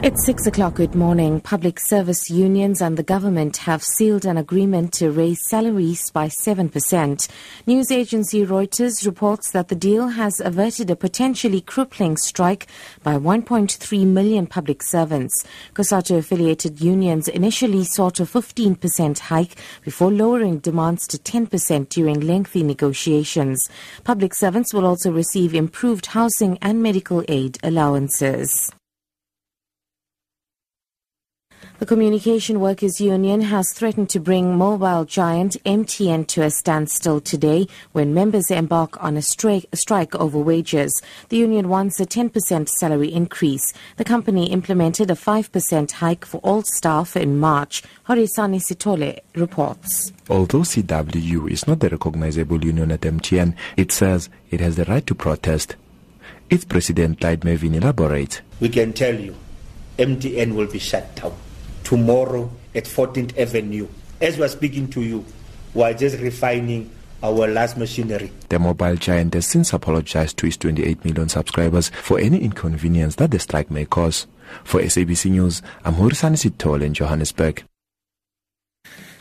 It's six o'clock. Good morning. Public service unions and the government have sealed an agreement to raise salaries by 7%. News agency Reuters reports that the deal has averted a potentially crippling strike by 1.3 million public servants. COSATU affiliated unions initially sought a 15% hike before lowering demands to 10% during lengthy negotiations. Public servants will also receive improved housing and medical aid allowances. The Communication Workers Union has threatened to bring mobile giant MTN to a standstill today when members embark on a strike, strike over wages. The union wants a 10% salary increase. The company implemented a 5% hike for all staff in March. Horisani Sitole reports. Although CWU is not the recognizable union at MTN, it says it has the right to protest. Its president, Clyde Mervin, elaborates. We can tell you, MTN will be shut down tomorrow at 14th Avenue. As we're speaking to you, we're just refining our last machinery. The mobile giant has since apologized to its 28 million subscribers for any inconvenience that the strike may cause. For SABC News, I'm Horisani Sitole in Johannesburg.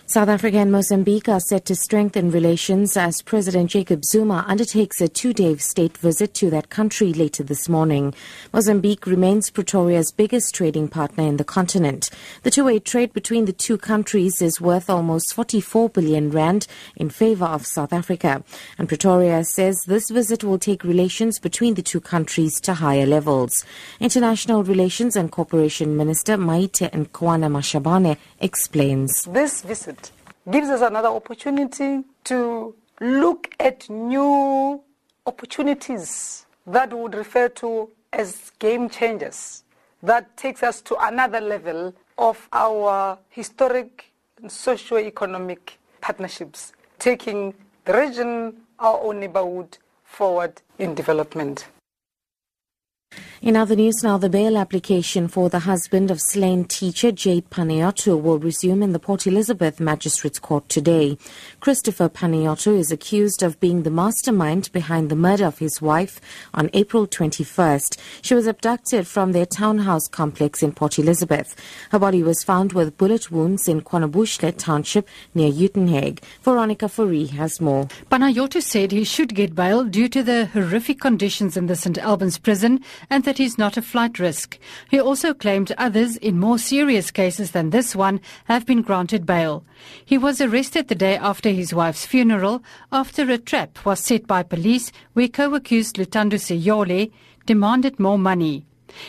South Africa and Mozambique are set to strengthen relations as President Jacob Zuma undertakes a two-day state visit to that country later this morning. Mozambique remains Pretoria's biggest trading partner in the continent. The two-way trade between the two countries is worth almost 44 billion rand in favor of South Africa. And Pretoria says this visit will take relations between the two countries to higher levels. International Relations and Cooperation Minister Maite Nkoana Mashabane explains. This visit gives us another opportunity to look at new opportunities that would refer to as game changers that takes us to another level of our historic socio-economic partnerships, taking the region, our own neighborhood, forward in development. In other news now, the bail application for the husband of slain teacher Jayde Panayiotou will resume in the Port Elizabeth Magistrates Court today. Christopher Panayiotou is accused of being the mastermind behind the murder of his wife on April 21st. She was abducted from their townhouse complex in Port Elizabeth. Her body was found with bullet wounds in KwaNobuhle Township near Uitenhage. Veronica Fourie has more. Panayiotou said he should get bail due to the horrific conditions in the St. Albans prison and that he's not a flight risk. He also claimed others in more serious cases than this one have been granted bail. He was arrested the day after his wife's funeral after a trap was set by police where co-accused Luthando Siyoni demanded more money.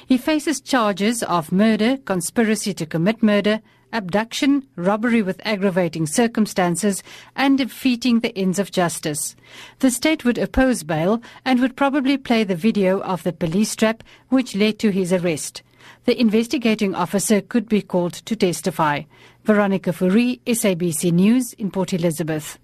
He faces charges of murder, conspiracy to commit murder, abduction, robbery with aggravating circumstances, and defeating the ends of justice. The state would oppose bail and would probably play the video of the police trap which led to his arrest. The investigating officer could be called to testify. Veronica Fourie, SABC News in Port Elizabeth.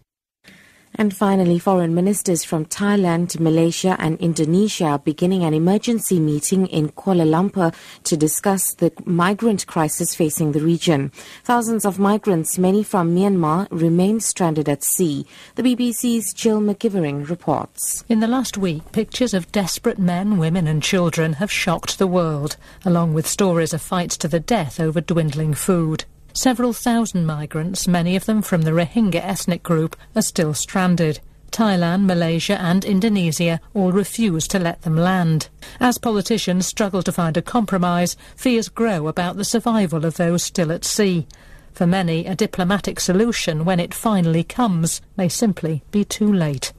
And finally, foreign ministers from Thailand, Malaysia and Indonesia are beginning an emergency meeting in Kuala Lumpur to discuss the migrant crisis facing the region. Thousands of migrants, many from Myanmar, remain stranded at sea. The BBC's Jill McGivering reports. In the last week, pictures of desperate men, women and children have shocked the world, along with stories of fights to the death over dwindling food. Several thousand migrants, many of them from the Rohingya ethnic group, are still stranded. Thailand, Malaysia and Indonesia all refuse to let them land. As politicians struggle to find a compromise, fears grow about the survival of those still at sea. For many, a diplomatic solution, when it finally comes, may simply be too late.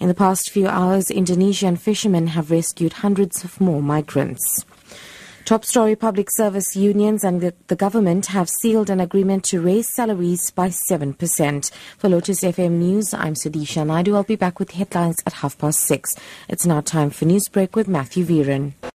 In the past few hours, Indonesian fishermen have rescued hundreds of more migrants. Top story public service unions and the, the, government have sealed an agreement to raise salaries by 7%. For Lotus FM News, I'm Sudisha Naidu. I'll be back with headlines at half past six. It's now time for Newsbreak with Matthew Viren.